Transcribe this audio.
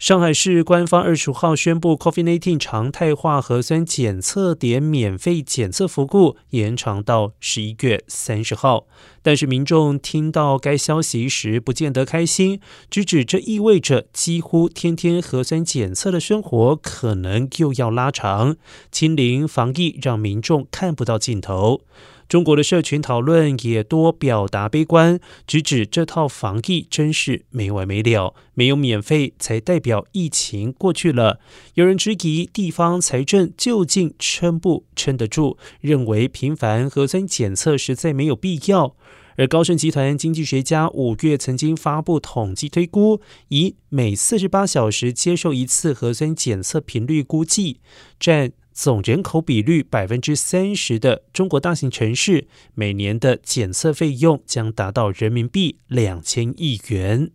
上海市官方二十五号宣布，COVID-19 常态化核酸检测点免费检测服务延长到十一月三十号。但是民众听到该消息时不见得开心，直指这意味着几乎天天核酸检测的生活可能又要拉长，清零防疫让民众看不到尽头。中国的社群讨论也多表达悲观，直指这套防疫真是没完没了，没有免费才代表疫情过去了。有人质疑地方财政究竟撑不撑得住，认为频繁核酸检测实在没有必要。而高盛集团经济学家五月曾经发布统计推估，以每四十八小时接受一次核酸检测频率估计，占。总人口比率百分之三十的中国大型城市，每年的检测费用将达到人民币两千亿元。